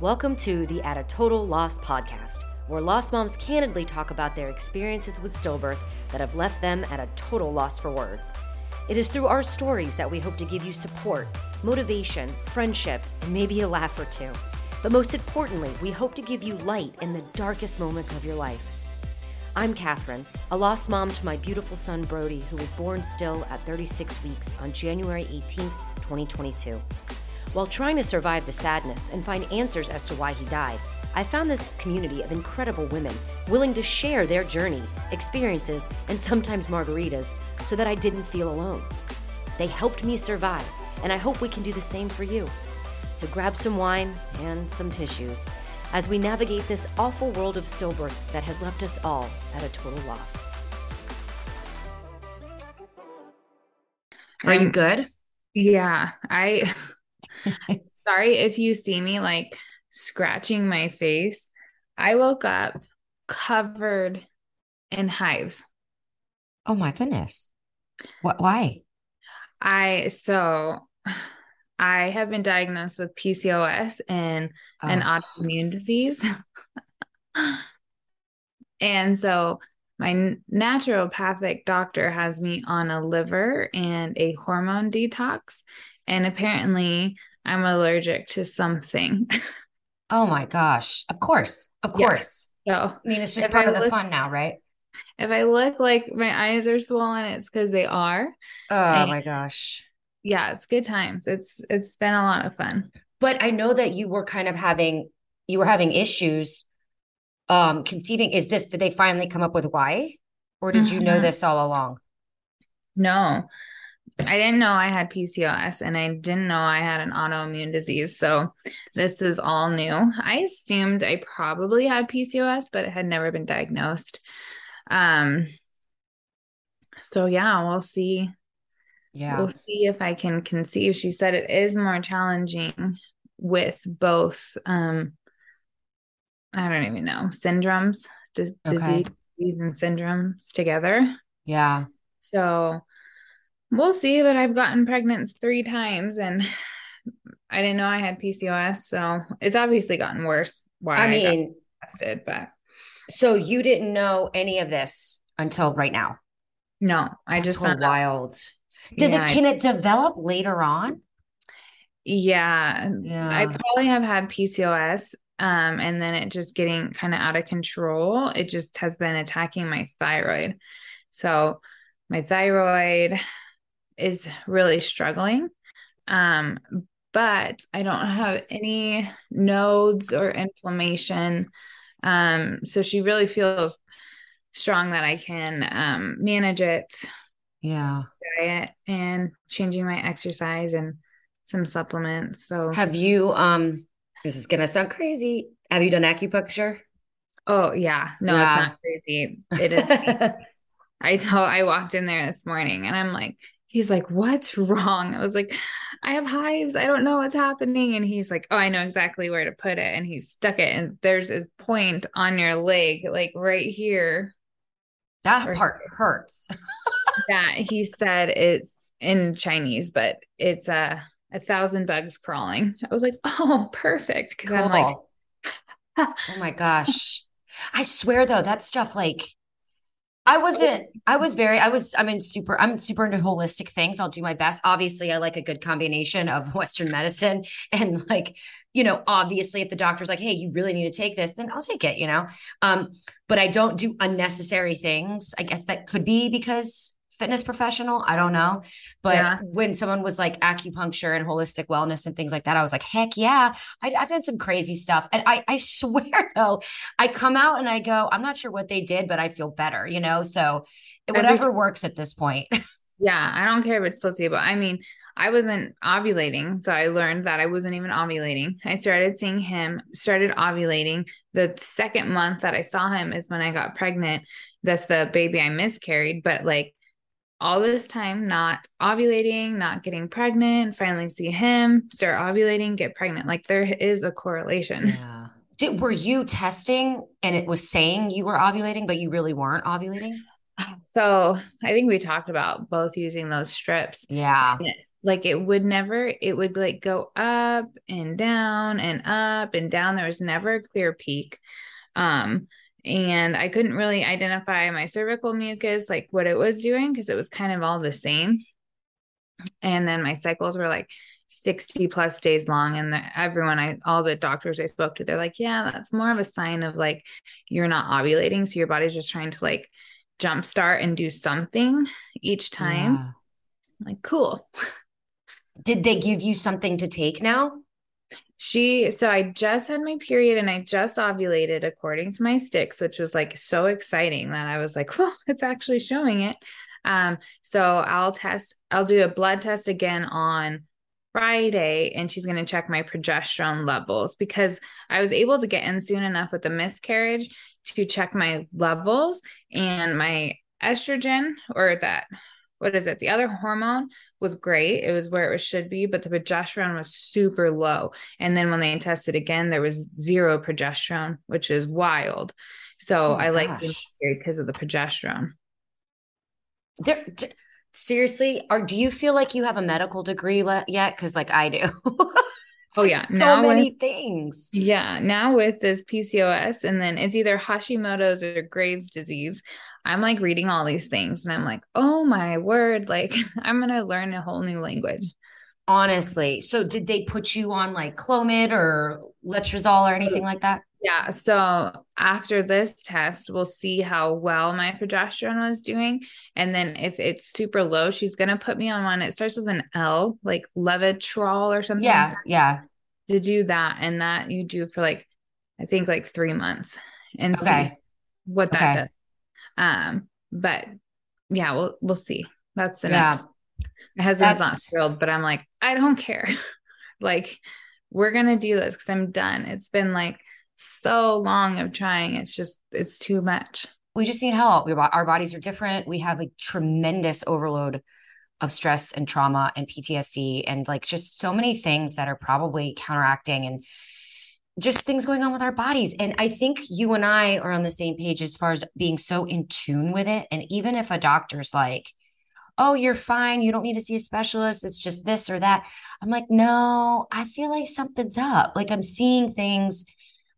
Welcome to the At a Total Loss podcast, where lost moms candidly talk about their experiences with stillbirth that have left them at a total loss for words. It is through our stories that we hope to give you support, motivation, friendship, and maybe a laugh or two. But most importantly, we hope to give you light in the darkest moments of your life. I'm Katherine, a lost mom to my beautiful son Brody, who was born still at 36 weeks on January 18, 2022. While trying to survive the sadness and find answers as to why he died, I found this community of incredible women willing to share their journey, experiences, and sometimes margaritas so that I didn't feel alone. They helped me survive, and I hope we can do the same for you. So grab some wine and some tissues as we navigate this awful world of stillbirths that has left us all at a total loss. Are you good? Yeah, I sorry if you see me like scratching my face. I woke up covered in hives. Oh my goodness. What why? I so I have been diagnosed with PCOS and oh. an autoimmune disease. and so my naturopathic doctor has me on a liver and a hormone detox and apparently I'm allergic to something. oh my gosh. Of course. Of course. Yeah. So I mean, it's just part I of the look, fun now, right? If I look like my eyes are swollen, it's because they are. Oh and my gosh. Yeah, it's good times. It's it's been a lot of fun. But I know that you were kind of having you were having issues um conceiving. Is this did they finally come up with why? Or did mm-hmm. you know mm-hmm. this all along? No. I didn't know I had PCOS and I didn't know I had an autoimmune disease. So this is all new. I assumed I probably had PCOS, but it had never been diagnosed. Um so yeah, we'll see. Yeah. We'll see if I can conceive. She said it is more challenging with both um I don't even know, syndromes, d- okay. disease and syndromes together. Yeah. So We'll see, but I've gotten pregnant three times and I didn't know I had PCOS. So it's obviously gotten worse. Why I mean, I tested, but so you didn't know any of this until right now. No, I That's just found wild. Out. Does yeah, it can it develop later on? Yeah, yeah. I probably have had PCOS um and then it just getting kind of out of control. It just has been attacking my thyroid. So my thyroid is really struggling. Um, but I don't have any nodes or inflammation. Um, so she really feels strong that I can um, manage it. Yeah. Diet and changing my exercise and some supplements. So have you um this is gonna sound crazy. Have you done acupuncture? Oh yeah. No, yeah. it's not crazy. It is I told I walked in there this morning and I'm like, he's like, What's wrong? I was like, I have hives. I don't know what's happening. And he's like, Oh, I know exactly where to put it. And he stuck it. And there's a point on your leg, like right here. That part hurts. that he said it's in Chinese, but it's a a thousand bugs crawling. I was like, Oh, perfect. Cause cool. I'm like, Oh my gosh. I swear though, that stuff like I wasn't, I was very, I was, I'm in super, I'm super into holistic things. I'll do my best. Obviously, I like a good combination of Western medicine and like, you know, obviously if the doctor's like, hey, you really need to take this, then I'll take it, you know? Um, but I don't do unnecessary things. I guess that could be because fitness professional. I don't know. But yeah. when someone was like acupuncture and holistic wellness and things like that, I was like, heck yeah. I, have done some crazy stuff. And I, I swear though, I come out and I go, I'm not sure what they did, but I feel better, you know? So whatever works at this point. Yeah, I don't care if it's placebo. I mean, I wasn't ovulating, so I learned that I wasn't even ovulating. I started seeing him, started ovulating. The second month that I saw him is when I got pregnant. That's the baby I miscarried, but like all this time not ovulating, not getting pregnant, finally see him start ovulating, get pregnant. Like there is a correlation. Yeah. Did, were you testing and it was saying you were ovulating, but you really weren't ovulating? So I think we talked about both using those strips. Yeah. like it would never it would like go up and down and up and down there was never a clear peak um and i couldn't really identify my cervical mucus like what it was doing because it was kind of all the same. And then my cycles were like 60 plus days long and the, everyone i all the doctors i spoke to they're like yeah that's more of a sign of like you're not ovulating so your body's just trying to like jumpstart and do something each time. Yeah. like cool. Did they give you something to take now she so i just had my period and i just ovulated according to my sticks which was like so exciting that i was like well it's actually showing it. Um so i'll test i'll do a blood test again on Friday and she's going to check my progesterone levels because I was able to get in soon enough with the miscarriage to check my levels and my estrogen or that what is it? The other hormone was great. It was where it should be but the progesterone was super low. And then when they tested again there was zero progesterone which is wild. So oh i like because of the progesterone. There seriously are do you feel like you have a medical degree le- yet? Because like i do. Oh yeah. so now many with, things. Yeah now with this pcos and then it's either hashimoto's or graves disease i'm like reading all these things and i'm like oh my word like i'm gonna learn a whole new language honestly so did they put you on like clomid or letrozole or anything like that yeah. So after this test, we'll see how well my progesterone was doing. And then if it's super low, she's going to put me on one. It starts with an L, like Levitrol or something. Yeah. Like yeah. To do that. And that you do for like, I think like three months and okay. see what that okay. does. Um, but yeah, we'll, we'll see. That's the yeah. next. My husband's That's... not thrilled, but I'm like, I don't care. like, we're to do this because I'm done. It's been like, so long of trying. It's just, it's too much. We just need help. We, our bodies are different. We have a tremendous overload of stress and trauma and PTSD and like just so many things that are probably counteracting and just things going on with our bodies. And I think you and I are on the same page as far as being so in tune with it. And even if a doctor's like, oh, you're fine. You don't need to see a specialist. It's just this or that. I'm like, no, I feel like something's up. Like I'm seeing things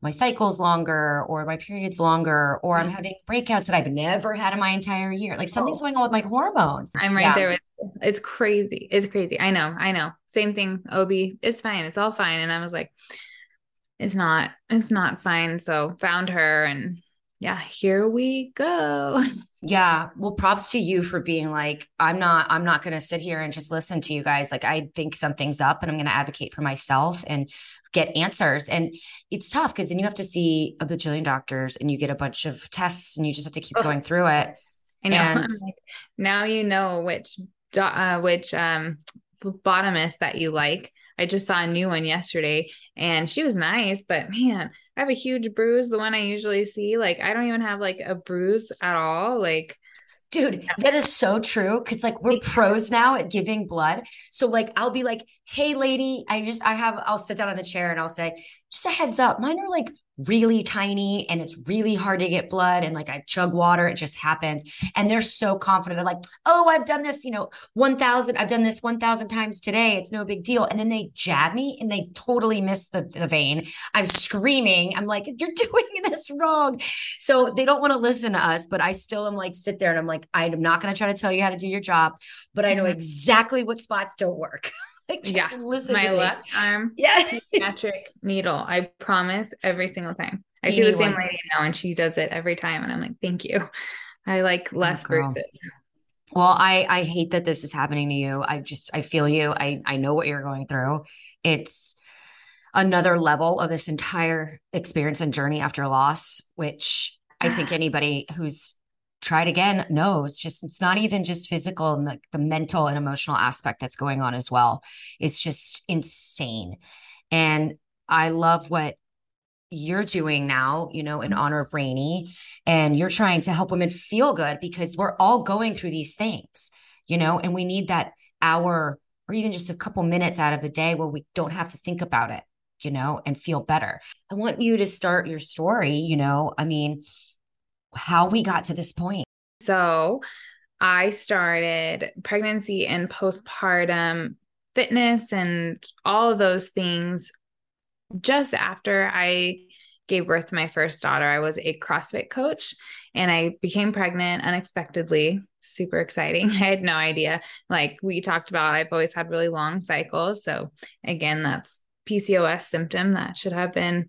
my cycle's longer or my period's longer or I'm mm-hmm. having breakouts that I've never had in my entire year. Like something's oh. going on with my hormones. I'm right yeah. there with it's crazy. It's crazy. I know. I know. Same thing. OB, it's fine. It's all fine. And I was like, it's not, it's not fine. So found her and yeah, here we go. Yeah. Well, props to you for being like, I'm not, I'm not going to sit here and just listen to you guys. Like, I think something's up and I'm going to advocate for myself and get answers. And it's tough because then you have to see a bajillion doctors and you get a bunch of tests and you just have to keep oh. going through it. I know. And like, now you know which, uh, which, um, phlebotomist that you like. I just saw a new one yesterday and she was nice, but man, I have a huge bruise. The one I usually see, like, I don't even have like a bruise at all. Like, Dude, that is so true. Cause like we're pros now at giving blood. So like I'll be like, hey lady, I just I have I'll sit down on the chair and I'll say, just a heads up, mine are like really tiny and it's really hard to get blood and like I chug water it just happens. And they're so confident. They're like oh I've done this you know 1000 I've done this 1000 times today. It's no big deal. And then they jab me and they totally miss the, the vein. I'm screaming. I'm like you're doing this wrong. So they don't want to listen to us but I still am like sit there and I'm like I'm not going to try to tell you how to do your job but I know mm-hmm. exactly what spots don't work Like, yeah, listen my left arm. Yeah, metric needle. I promise every single time. I see the same lady now, and she does it every time, and I'm like, thank you. I like oh, less bruises. Well, I I hate that this is happening to you. I just I feel you. I I know what you're going through. It's another level of this entire experience and journey after loss, which I think anybody who's try it again No, it's just it's not even just physical and the, the mental and emotional aspect that's going on as well. It's just insane. And i love what you're doing now you know in mm-hmm. honor of Rainey and you're trying to help women feel good because we're all going through these things you know and we need that hour or even just a couple minutes out of the day where we don't have to think about it you know and feel better. I want you to start your story you know i mean how we got to this point. So I started pregnancy and postpartum fitness and all those things just after I gave birth to my first daughter, I was a CrossFit coach and I became pregnant unexpectedly. Super exciting. I had no idea. Like we talked about, I've always had really long cycles. So, again, that's PCOS symptom that should have been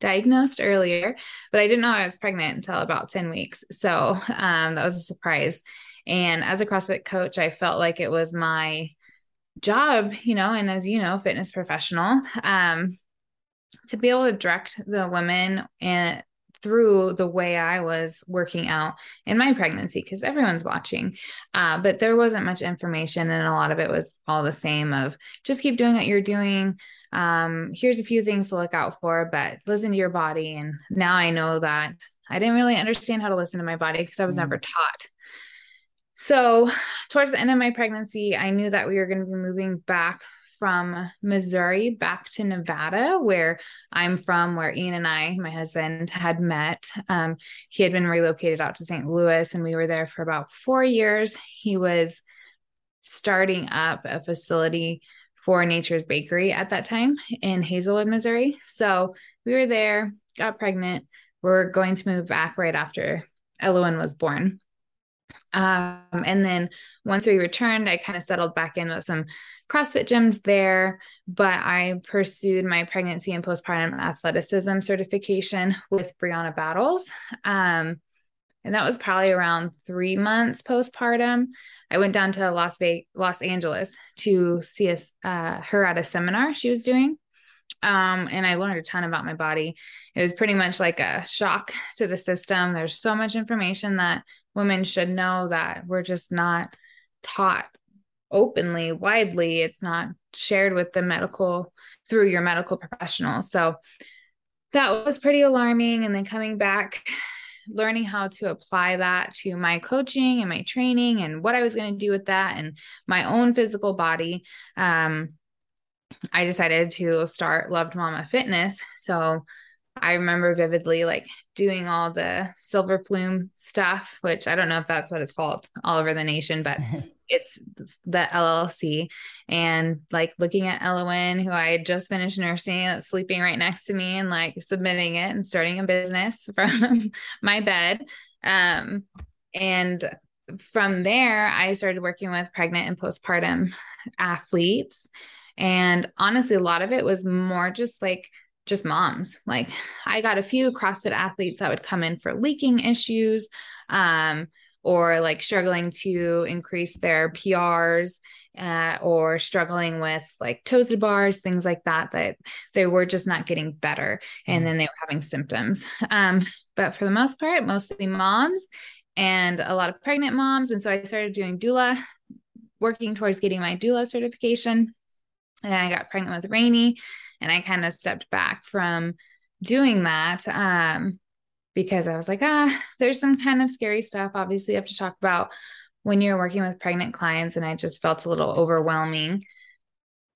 diagnosed earlier, but I didn't know I was pregnant until about 10 weeks. So, um, that was a surprise. And as a CrossFit coach, I felt like it was my job, you know, and as you know, fitness professional, um, to be able to direct the women and through the way I was working out in my pregnancy because everyone's watching. Uh, but there wasn't much information, and a lot of it was all the same of just keep doing what you're doing. Um, here's a few things to look out for, but listen to your body. And now I know that I didn't really understand how to listen to my body because I was mm. never taught. So, towards the end of my pregnancy, I knew that we were going to be moving back from Missouri back to Nevada, where I'm from, where Ian and I, my husband, had met. Um, he had been relocated out to St. Louis, and we were there for about four years. He was starting up a facility for Nature's Bakery at that time in Hazelwood, Missouri. So we were there, got pregnant. We're going to move back right after Elowen was born. Um, and then once we returned, I kind of settled back in with some CrossFit gyms there, but I pursued my pregnancy and postpartum athleticism certification with Brianna Battles. Um, and that was probably around three months postpartum. I went down to Las Vegas, Los Angeles to see uh, her at a seminar she was doing. Um, and I learned a ton about my body. It was pretty much like a shock to the system. There's so much information that women should know that we're just not taught openly, widely. It's not shared with the medical through your medical professional. So that was pretty alarming. And then coming back, learning how to apply that to my coaching and my training and what I was going to do with that and my own physical body. Um, I decided to start Loved Momma Fitness. So I remember vividly like doing all the SilverFlume stuff, which I don't know if that's what it's called all over the nation, but it's the LLC and like looking at Elowen, who I had just finished nursing, sleeping right next to me and like submitting it and starting a business from my bed. Um, and from there, I started working with pregnant and postpartum athletes. And honestly, a lot of it was more just like just moms. Like I got a few CrossFit athletes that would come in for leaking issues um, or like struggling to increase their PRs uh, or struggling with like toes to bars, things like that, that they were just not getting better. And mm. then they were having symptoms. Um, but for the most part, mostly moms and a lot of pregnant moms. And so I started doing doula, working towards getting my doula certification. And I got pregnant with Rainey and I kind of stepped back from doing that um, because I was like, ah, there's some kind of scary stuff. Obviously, you have to talk about when you're working with pregnant clients, and I just felt a little overwhelming.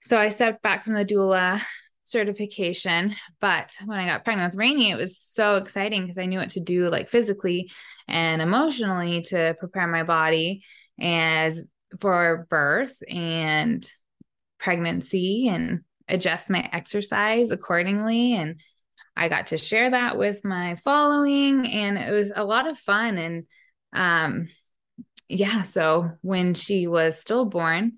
So I stepped back from the doula certification. But when I got pregnant with Rainey, it was so exciting because I knew what to do, like physically and emotionally, to prepare my body as for birth and pregnancy and adjust my exercise accordingly and I got to share that with my following and it was a lot of fun and um yeah so when she was stillborn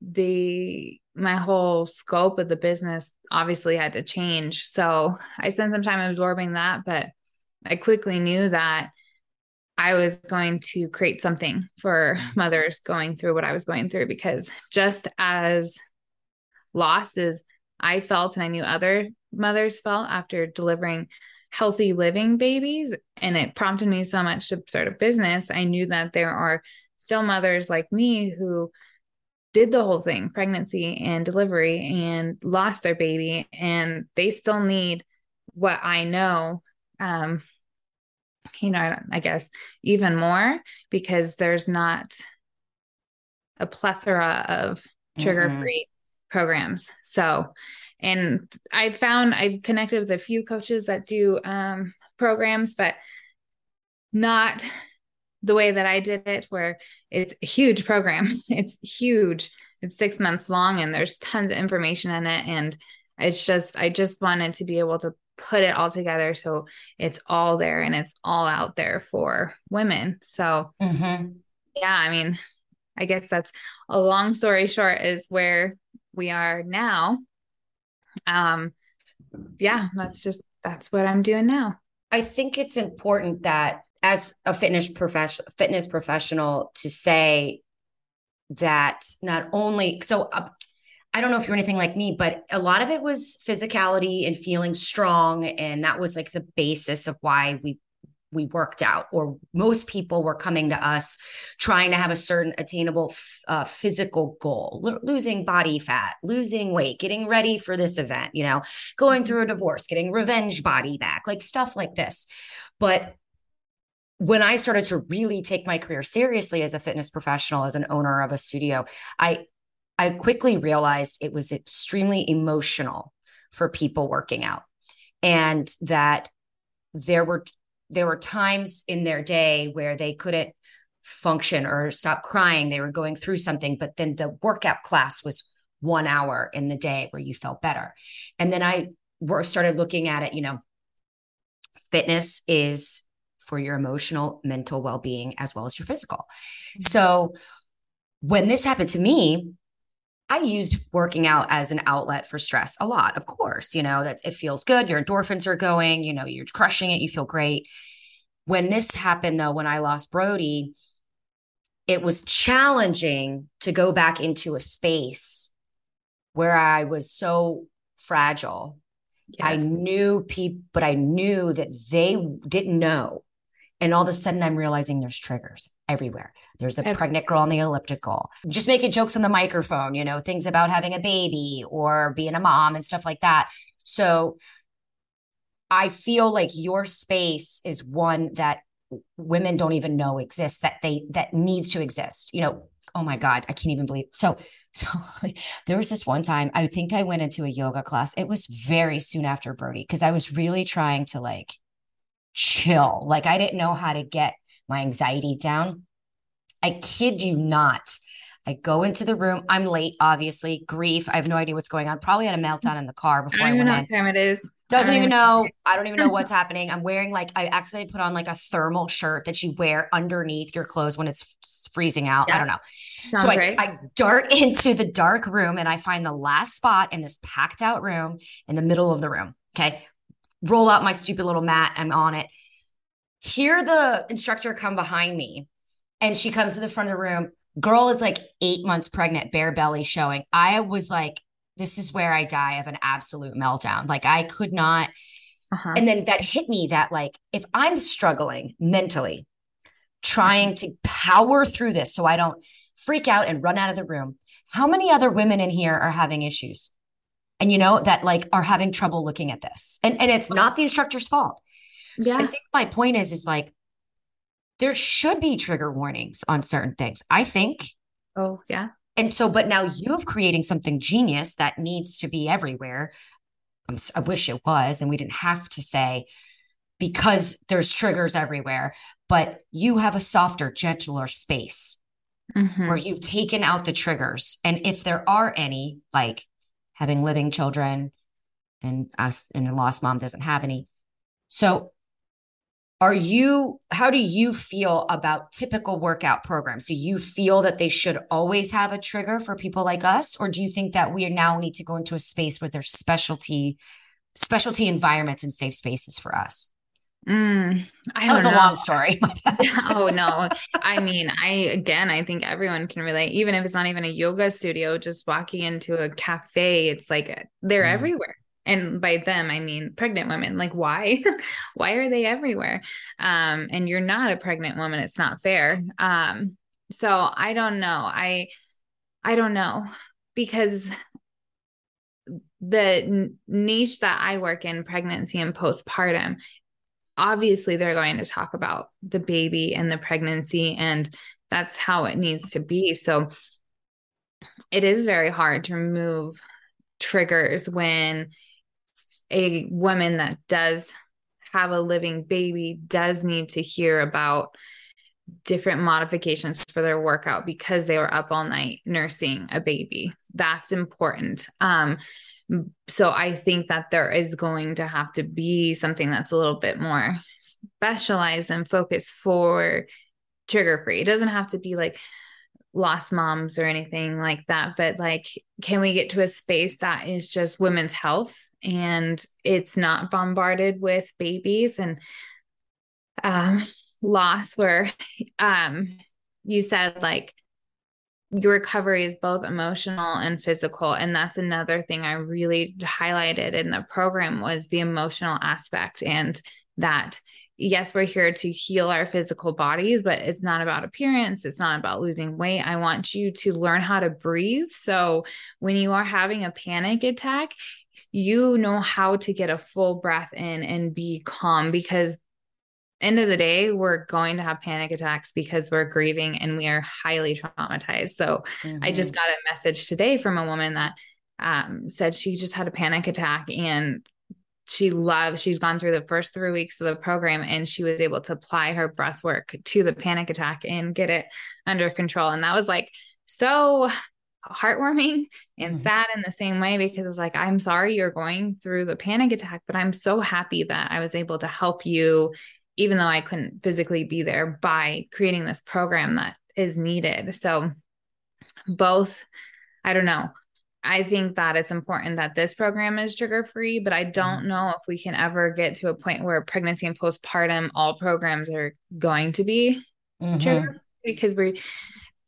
the my whole scope of the business obviously had to change so I spent some time absorbing that but I quickly knew that I was going to create something for mothers going through what I was going through because just as losses I felt and I knew other mothers felt after delivering healthy living babies. And it prompted me so much to start a business. I knew that there are still mothers like me who did the whole thing pregnancy and delivery and lost their baby and they still need what i know um you know i guess even more because there's not a plethora of trigger free programs. So, and I found I've connected with a few coaches that do um, programs, but not the way that I did it, where it's a huge program. It's huge. it's six months long and there's tons of information in it. And it's just, I just wanted to be able to put it all together so it's all there and it's all out there for women. So, mm-hmm. yeah, I mean, I guess that's a long story short, is where we are now. Um, yeah, that's just that's what I'm doing now. I think it's important that as a fitness professional fitness professional to say that not only so uh, I don't know if you're anything like me, but a lot of it was physicality and feeling strong. And that was like the basis of why we we worked out or most people were coming to us trying to have a certain attainable uh, physical goal L- losing body fat losing weight getting ready for this event you know going through a divorce getting revenge body back like stuff like this. But when I started to really take my career seriously as a fitness professional, as an owner of a studio, I I quickly realized it was extremely emotional for people working out and that there were there were times in their day where they couldn't function or stop crying. They were going through something but then the workout class was 1 hour in the day where you felt better. And then I started looking at it you know fitness is for your emotional mental well-being as well as your physical. Mm-hmm. so when this happened to me I used working out as an outlet for stress a lot, of course. You know, that it feels good. Your endorphins are going, you know, you're crushing it, you feel great. When this happened, though, when I lost Brody, it was challenging to go back into a space where I was so fragile. Yes. I knew people, but I knew that they didn't know. And all of a sudden, I'm realizing there's triggers everywhere. There's a pregnant girl on the elliptical, just making jokes on the microphone, you know, things about having a baby or being a mom and stuff like that. So I feel like your space is one that women don't even know exists that they that needs to exist you know? Oh my god i can't even believe so so there was this one time i think i went into a yoga class. It was very soon after Brody because i was really trying to like chill. Like i didn't know how to get my anxiety down I kid you not. I go into the room. I'm late, obviously. Grief. I have no idea what's going on. Probably had a meltdown in the car before I, don't I went know what time it is. Doesn't even know. I don't even know what's happening. I'm wearing like I accidentally put on like a thermal shirt that you wear underneath your clothes when it's freezing out. Yeah. I don't know. Sounds so I, right. I dart into the dark room and I find the last spot in this packed out room in the middle of the room. Okay. Roll out my stupid little mat. I'm on it. Hear the instructor come behind me and she comes to the front of the room. Girl is like eight months pregnant, bare belly showing. I was like, this is where I die of an absolute meltdown. Like I could not. Uh-huh. And then that hit me that like if I'm struggling mentally, trying to power through this so I don't freak out and run out of the room, how many other women in here are having issues? And you know, that like are having trouble looking at this. And and it's not the instructor's fault. So yeah. I think my point is, is like there should be trigger warnings on certain things. I think. Oh, yeah. And so, but now you have creating something genius that needs to be everywhere. I'm, I wish it was, and we didn't have to say because there's triggers everywhere, but you have a softer, gentler space mm-hmm. where you've taken out the triggers. And if there are any, like having living children and us and a lost mom doesn't have any. So are you how do you feel about typical workout programs do you feel that they should always have a trigger for people like us or do you think that we now need to go into a space where there's specialty specialty environments and safe spaces for us Mm, I that was know. a long story. oh no. I mean, I again I think everyone can relate, even if it's not even a yoga studio, just walking into a cafe, it's like they're mm. everywhere and by them i mean pregnant women. Like why? Why are they everywhere? Um and you're not a pregnant woman. It's not fair. Um so i don't know. I i don't know. Because the niche that i work in pregnancy and postpartum obviously they're going to talk about the baby and the pregnancy and that's how it needs to be. So it is very hard to remove triggers when a woman that does have a living baby does need to hear about different modifications for their workout because they were up all night nursing a baby. That's important. Um, so I think that there is going to have to be something that's a little bit more specialized and focused for trigger free. It doesn't have to be like lost moms or anything like that, but like, can we get to a space that is just women's health and it's not bombarded with babies and um, loss where um, you said like your recovery is both emotional and physical and that's another thing i really highlighted in the program was the emotional aspect and that yes we're here to heal our physical bodies but it's not about appearance it's not about losing weight i want you to learn how to breathe so when you are having a panic attack you know how to get a full breath in and be calm because end of the day, we're going to have panic attacks because we're grieving and we are highly traumatized. So mm-hmm. I just mm-hmm. got a message today from a woman that um, said she just had a panic attack and she loves she's gone through the first three weeks of the program and she was able to apply her breath work to the panic attack and get it under control and that was like so heartwarming and mm-hmm. sad in the same way because it's like i'm sorry you're going through the panic attack but i'm so happy that i was able to help you even though I couldn't physically be there by creating this program that is needed. So, both, I don't know. I think that it's important that this program is trigger free, but I don't mm-hmm. know if we can ever get to a point where pregnancy and postpartum, all programs are going to be mm-hmm. trigger because we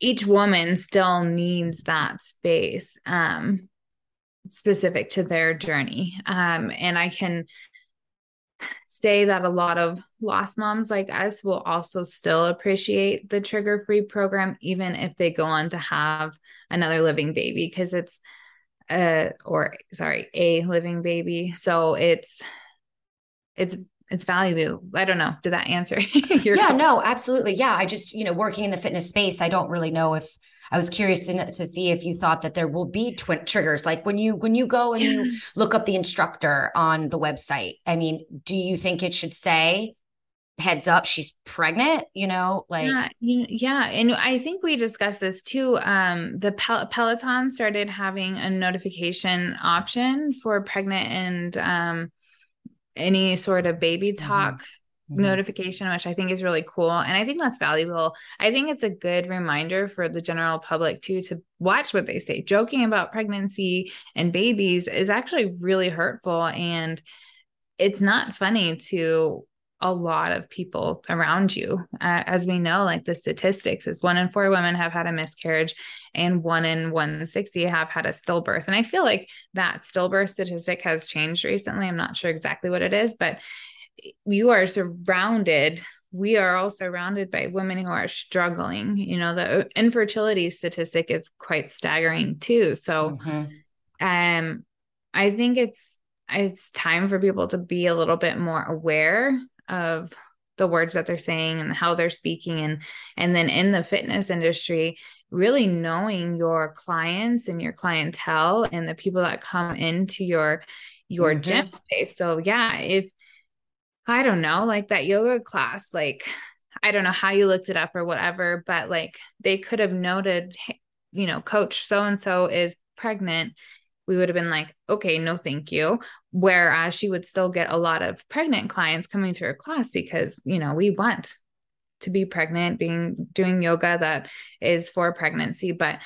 each woman still needs that space um specific to their journey um and i can say that a lot of lost moms like us will also still appreciate the trigger free program even if they go on to have another living baby because it's uh or sorry a living baby so it's it's it's valuable. I don't know. Did that answer your Yeah, question? no, absolutely. Yeah, I just, you know, working in the fitness space, I don't really know if I was curious to, to see if you thought that there will be twin triggers like when you when you go and you look up the instructor on the website. I mean, do you think it should say heads up she's pregnant you know like yeah, yeah and i think we discussed this too um the Pel- peloton started having a notification option for pregnant and um any sort of baby mm-hmm. talk mm-hmm. notification, which I think is really cool. And I think that's valuable. I think it's a good reminder for the general public too to watch what they say. Joking about pregnancy and babies is actually really hurtful. And it's not funny to a lot of people around you. Uh, as we know, like the statistics is one in four women have had a miscarriage and one in 160 have had a stillbirth. And I feel like that stillbirth statistic has changed recently. I'm not sure exactly what it is, but you are surrounded we are all surrounded by women who are struggling. You know, the infertility statistic is quite staggering too. So, mm-hmm. um, I think it's it's time for people to be a little bit more aware of the words that they're saying and how they're speaking and and then in the fitness industry really knowing your clients and your clientele and the people that come into your your mm-hmm. gym space so yeah if i don't know like that yoga class like i don't know how you looked it up or whatever but like they could have noted you know coach so and so is pregnant we would have been like, okay, no, thank you. Whereas she would still get a lot of pregnant clients coming to her class because, you know, we want to be pregnant, being doing yoga that is for pregnancy. But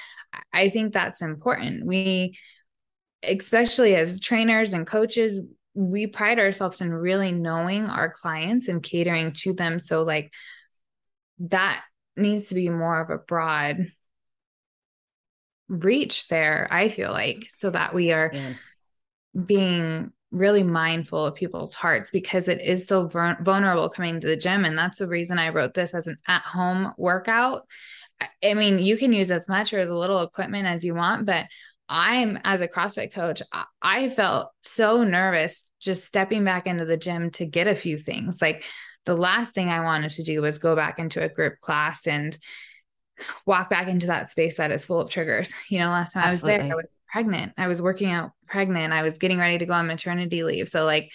I think that's important. We, especially as trainers and coaches, we pride ourselves in really knowing our clients and catering to them. So, like, that needs to be more of a broad reach there i feel like so that we are yeah. being really mindful of people's hearts because it is so vulnerable coming to the gym. And that's the reason i wrote this as an at-home workout. I mean you can use as much or as little equipment as you want but i'm as a crossfit coach i felt so nervous just stepping back into the gym to get a few things. Like the last thing i wanted to do was go back into a group class and walk back into that space that is full of triggers. You know, last time Absolutely. I was there, I was pregnant. I was working out pregnant. I was getting ready to go on maternity leave. So like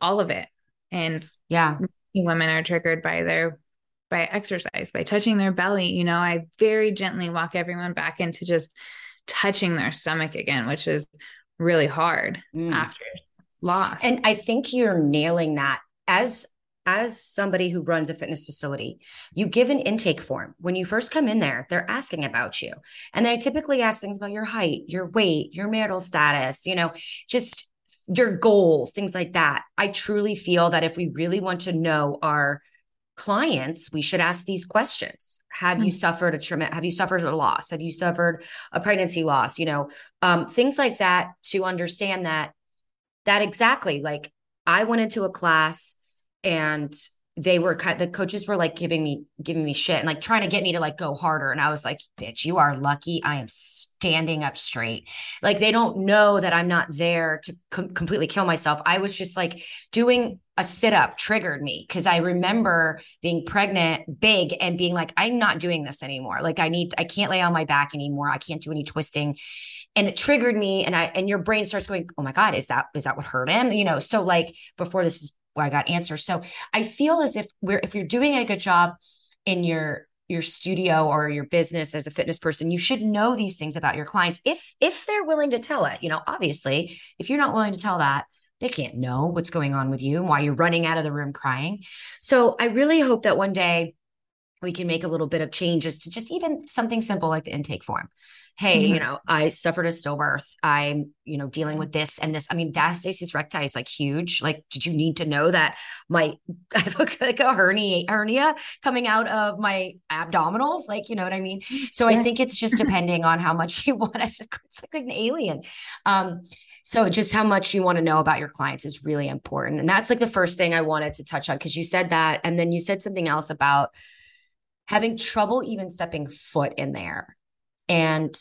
all of it. And yeah, women are triggered by their by exercise, by touching their belly. You know, I very gently walk everyone back into just touching their stomach again, which is really hard mm. after loss. And I think you're nailing that as as somebody who runs a fitness facility, you give an intake form. When you first come in there, they're asking about you. And they typically ask things about your height, your weight, your marital status, you know, just your goals, things like that. I truly feel that if we really want to know our clients, we should ask these questions. Have mm-hmm. you suffered a trauma? Have you suffered a loss? Have you suffered a pregnancy loss? You know, um, things like that to understand that that exactly like I went into a class and they were kind the coaches were like giving me giving me shit and like trying to get me to like go harder. And i was like bitch you are lucky. I am standing up straight. Like they don't know that i'm not there to com- completely kill myself. I was just like doing a sit up triggered me because i remember being pregnant big and being like i'm not doing this anymore. Like i need i can't lay on my back anymore. I can't do any twisting. And it triggered me and i and your brain starts going oh my god is that is that what hurt him? You know so like before this is I got answers. So I feel as if we're if you're doing a good job in your your studio or your business as a fitness person, you should know these things about your clients if if they're willing to tell it. You know, obviously, if you're not willing to tell that, they can't know what's going on with you and why you're running out of the room crying. So I really hope that one day we can make a little bit of changes to just even something simple like the intake form hey, mm-hmm. you know, I suffered a stillbirth. I'm, you know, dealing with this and this. I mean, diastasis recti is like huge. Like, did you need to know that my I have like a hernia hernia coming out of my abdominals? Like, you know what I mean? So yeah. I think it's just depending on how much you want. It's, it's like an alien. Um, so just how much you want to know about your clients is really important. And that's like the first thing I wanted to touch on because you said that. And then you said something else about having trouble even stepping foot in there. And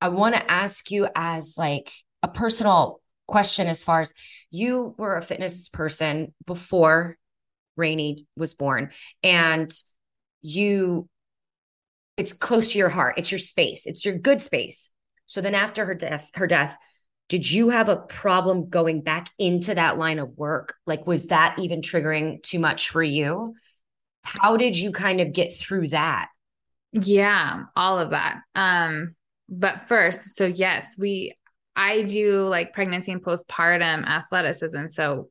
I want to ask you as like a personal question as far as you were a fitness person before Rainey was born and you it's close to your heart. It's your space. It's your good space. So then after her death her death did you have a problem going back into that line of work? Like was that even triggering too much for you how did you kind of get through that yeah, all of that. Um, but first, so yes, we I do like pregnancy and postpartum athleticism. So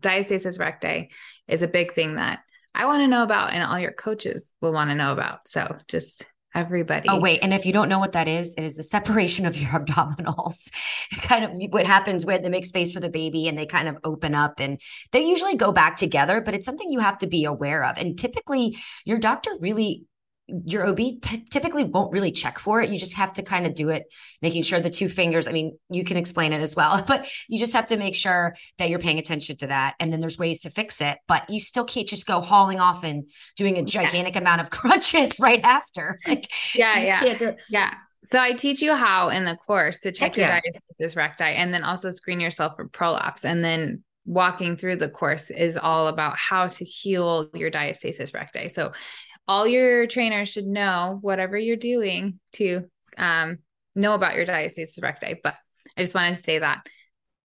diastasis recti is a big thing that I want to know about and all your coaches will want to know about. So just everybody. Oh, wait. And if you don't know what that is, it is the separation of your abdominals. kind of what happens when they make space for the baby and they kind of open up and they usually go back together, but it's something you have to be aware of. And typically, your doctor really your OB t- typically won't really check for it. You just have to kind of do it, making sure the two fingers, I mean, you can explain it as well, but you just have to make sure that you're paying attention to that. And then there's ways to fix it, but you still can't just go hauling off and doing a gigantic yeah. amount of crunches right after. Like, yeah, yeah. Yeah. So I teach you how in the course to check Heck your yeah. diastasis recti and then also screen yourself for prolapse. And then walking through the course is all about how to heal your diastasis recti. So all your trainers should know whatever you're doing to um, know about your diastasis recti. But I just wanted to say that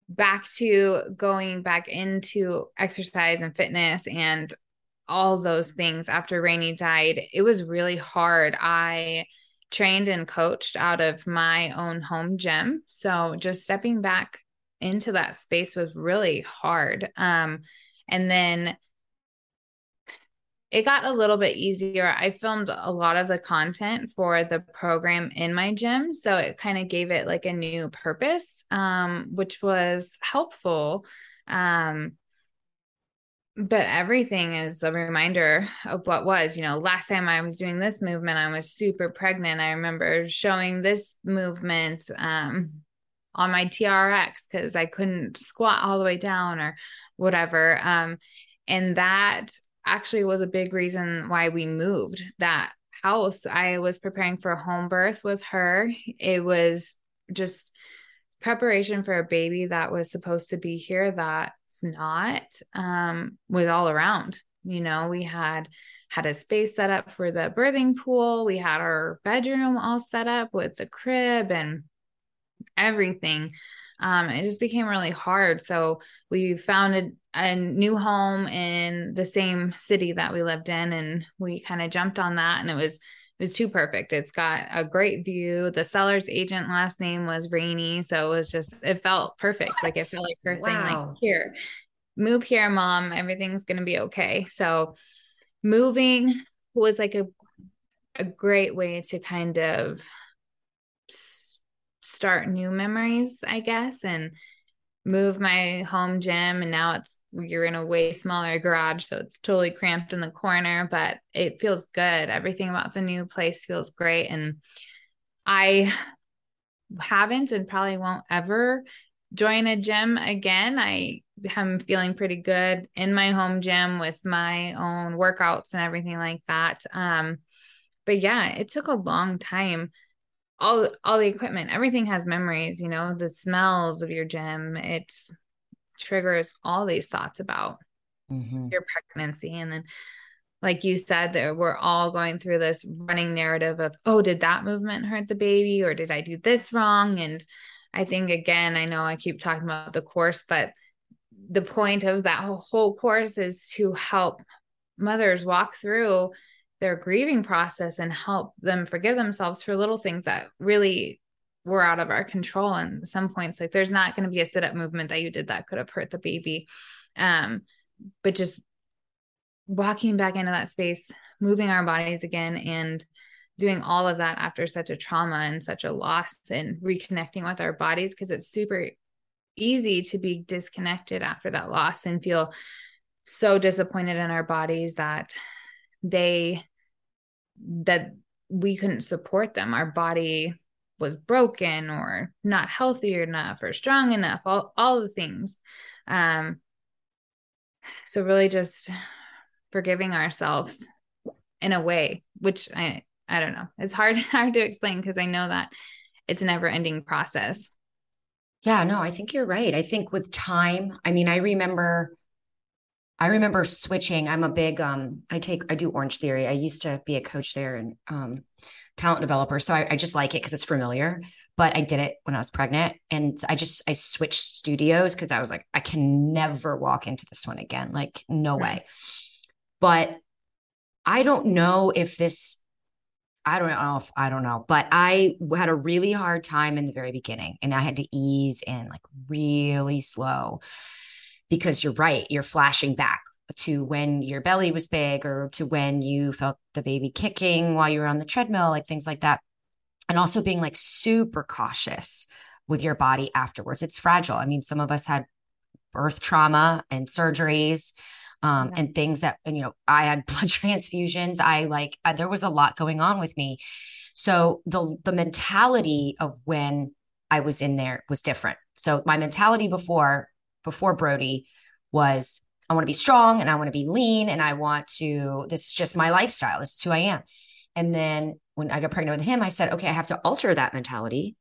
back to going back into exercise and fitness and all those things after Rainey died, it was really hard. I trained and coached out of my own home gym. So just stepping back into that space was really hard. Um, and then it got a little bit easier. I filmed a lot of the content for the program in my gym. So it kind of gave it like a new purpose, um, which was helpful. Um, but everything is a reminder of what was. You know, last time I was doing this movement, I was super pregnant. I remember showing this movement um, on my TRX because I couldn't squat all the way down or whatever. Um, and that actually was a big reason why we moved that house. I was preparing for a home birth with her. It was just preparation for a baby that was supposed to be here that's not um was all around you know we had had a space set up for the birthing pool we had our bedroom all set up with the crib and everything um, it just became really hard. So we found a, a new home in the same city that we lived in, and we kind of jumped on that, and it was it was too perfect. It's got a great view. The seller's agent last name was Rainey, so it was just it felt perfect. What? Like it felt like her wow. thing. Like here, move here, mom. Everything's gonna be okay. So moving was like a a great way to kind of start new memories, I guess, and move my home gym. And now it's you're in a way smaller garage, so it's totally cramped in the corner, but it feels good. Everything about the new place feels great. And I haven't and probably won't ever join a gym again. I am feeling pretty good in my home gym with my own workouts and everything like that. Um, but yeah, it took a long time. All all the equipment, everything has memories, you know, the smells of your gym. It triggers all these thoughts about mm-hmm. your pregnancy. And then like you said, that we're all going through this running narrative of, oh, did that movement hurt the baby? Or did I do this wrong? And I think again, I know I keep talking about the course, but the point of that whole course is to help mothers walk through their grieving process and help them forgive themselves for little things that really were out of our control and some points. Like there's not going to be a sit up movement that you did that could have hurt the baby. Um but just walking back into that space moving our bodies again and doing all of that after such a trauma and such a loss and reconnecting with our bodies because it's super easy to be disconnected after that loss and feel so disappointed in our bodies that they that we couldn't support them. Our body was broken or not healthy enough or strong enough, all, all the things. Um, so really just forgiving ourselves in a way, which I, I don't know. It's hard, hard to explain because I know that it's a never ending process. Yeah, no, I think you're right. I think with time, I mean, I remember I remember switching. I'm a big um I take I do Orange Theory. I used to be a coach there and um talent developer. So I, I just like it because it's familiar. But I did it when I was pregnant and I just I switched studios because I was like, I can never walk into this one again. Like, no right. way. But I don't know if this I don't know if I don't know, but I had a really hard time in the very beginning and I had to ease in like really slow because you're right, you're flashing back to when your belly was big or to when you felt the baby kicking while you were on the treadmill, like things like that. And also being like super cautious with your body afterwards. It's fragile. I mean, some of us had birth trauma and surgeries. Um, yeah. and things that and, you know i had blood transfusions i like uh, there was a lot going on with me so the the mentality of when i was in there was different so my mentality before before Brody was I want to be strong and I want to be lean and I want to, this is just my lifestyle. This is who I am. And then when I got pregnant with him, I said, okay, I have to alter that mentality.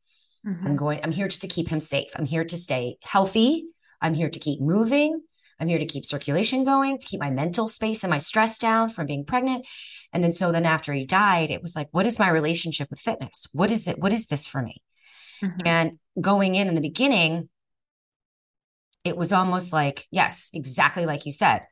Mm-hmm. I'm going, I'm here just to keep him safe. I'm here to stay healthy. I'm here to keep moving. I'm here to keep circulation going, to keep my mental space and my stress down from being pregnant. And then so then after he died, it was like, what is my relationship with fitness? What is it? What is this for me? Mm-hmm. And going in in the beginning, it was almost like, yes, exactly like you said.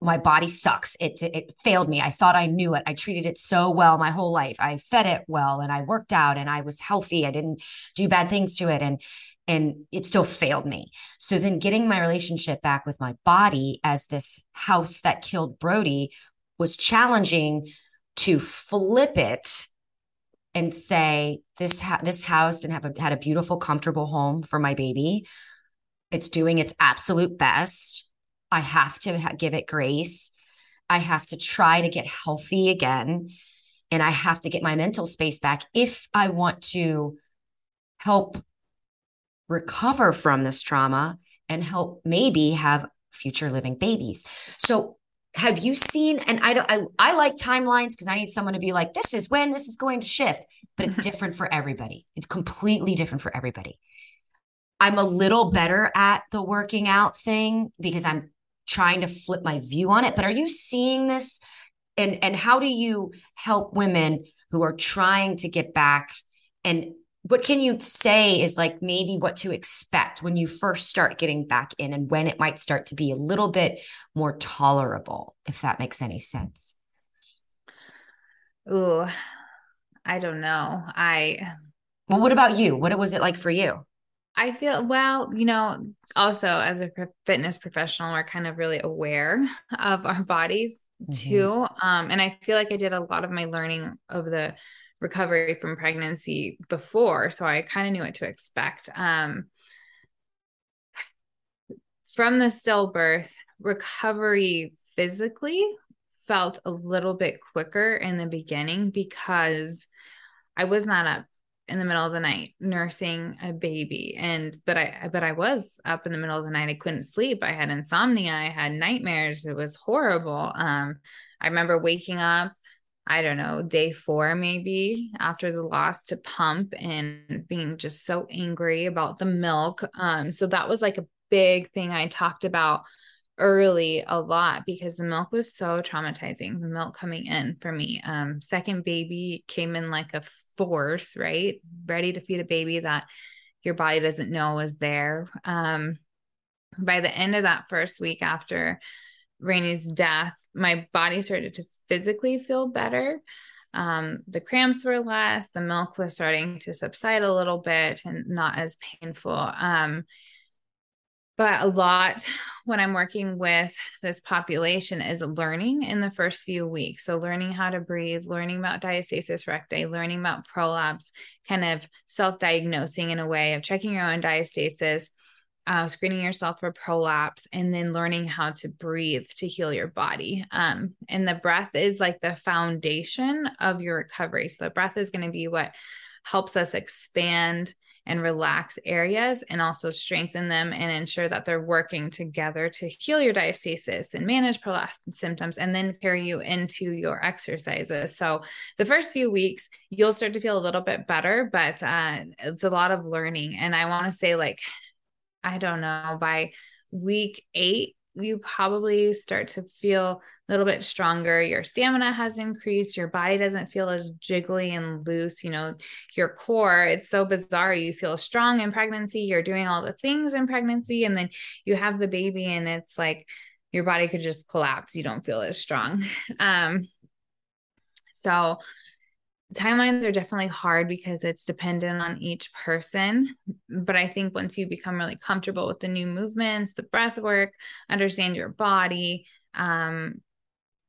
My body sucks. It it failed me. I thought I knew it. I treated it so well my whole life. I fed it well and I worked out and I was healthy. I didn't do bad things to it and and it still failed me. So then getting my relationship back with my body as this house that killed Brody was challenging to flip it and say this ha- this house didn't have a, had a beautiful comfortable home for my baby it's doing its absolute best. I have to ha- give it grace. I have to try to get healthy again. And I have to get my mental space back if I want to help recover from this trauma and help maybe have future living babies. So have you seen and I don't I, I like timelines because I need someone to be like this is when this is going to shift, but it's different for everybody. It's completely different for everybody. I'm a little better at the working out thing because I'm trying to flip my view on it. But are you seeing this? And and how do you help women who are trying to get back and what can you say is like maybe what to expect when you first start getting back in and when it might start to be a little bit more tolerable, if that makes any sense? Ooh, I don't know. I well, what about you? What was it like for you? I feel well, you know, also as a fitness professional, we're kind of really aware of our bodies mm-hmm. too. Um, and I feel like I did a lot of my learning of the recovery from pregnancy before, so I kind of knew what to expect. Um, from the stillbirth, recovery physically felt a little bit quicker in the beginning because I was not up in the middle of the night nursing a baby and but I but I was up in the middle of the night I couldn't sleep I had insomnia I had nightmares it was horrible um I remember waking up I don't know, day four, maybe after the loss to pump and being just so angry about the milk. Um, so that was like a big thing I talked about early a lot because the milk was so traumatizing. The milk coming in for me. Um, second baby came in like a force, right? Ready to feed a baby that your body doesn't know is there. Um, by the end of that first week after Rainey's death, my body started to physically feel better. Um, the cramps were less, the milk was starting to subside a little bit and not as painful. Um, but a lot when I'm working with this population is learning in the first few weeks. So, learning how to breathe, learning about diastasis recti, learning about prolapse, kind of self diagnosing in a way of checking your own diastasis, uh, screening yourself for prolapse and then learning how to breathe to heal your body. Um, and the breath is like the foundation of your recovery. So the breath is going to be what helps us expand and relax areas and also strengthen them and ensure that they're working together to heal your diastasis and manage prolapse symptoms and then carry you into your exercises. So the first few weeks, you'll start to feel a little bit better, but uh, it's a lot of learning. And I want to say, like, I don't know, by week eight, you probably start to feel a little bit stronger. Your stamina has increased. Your body doesn't feel as jiggly and loose. You know, your core, it's so bizarre. You feel strong in pregnancy. You're doing all the things in pregnancy. And then you have the baby, and it's like your body could just collapse. You don't feel as strong. Um, so timelines are definitely hard because it's dependent on each person but i think once you become really comfortable with the new movements the breath work understand your body um,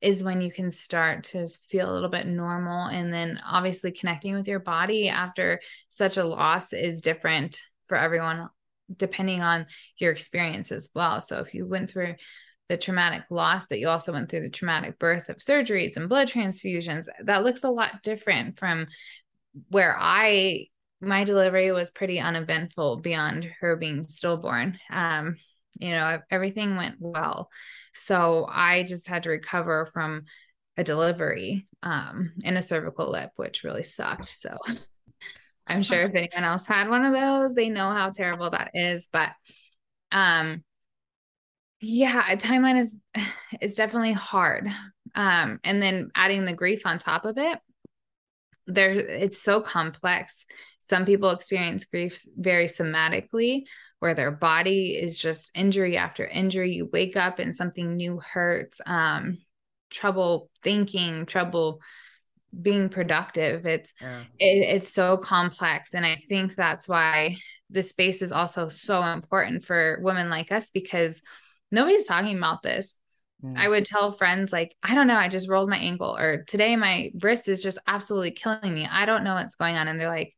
is when you can start to feel a little bit normal and then obviously connecting with your body after such a loss is different for everyone depending on your experience as well. So if you went through the traumatic loss, but you also went through the traumatic birth of surgeries and blood transfusions. That looks a lot different from where I my delivery was pretty uneventful beyond her being stillborn. Um, you know, everything went well. So I just had to recover from a delivery um in a cervical lip, which really sucked. So I'm sure if anyone else had one of those, they know how terrible that is. But um yeah, a timeline is is definitely hard. Um, and then adding the grief on top of it, there it's so complex. Some people experience grief very somatically, where their body is just injury after injury. You wake up and something new hurts. Um, trouble thinking, trouble being productive. It's yeah. it, it's so complex, and I think that's why this space is also so important for women like us because nobody's talking about this. Mm. I would tell friends, like, I don't know, I just rolled my ankle, or today my wrist is just absolutely killing me. I don't know what's going on. And they're like,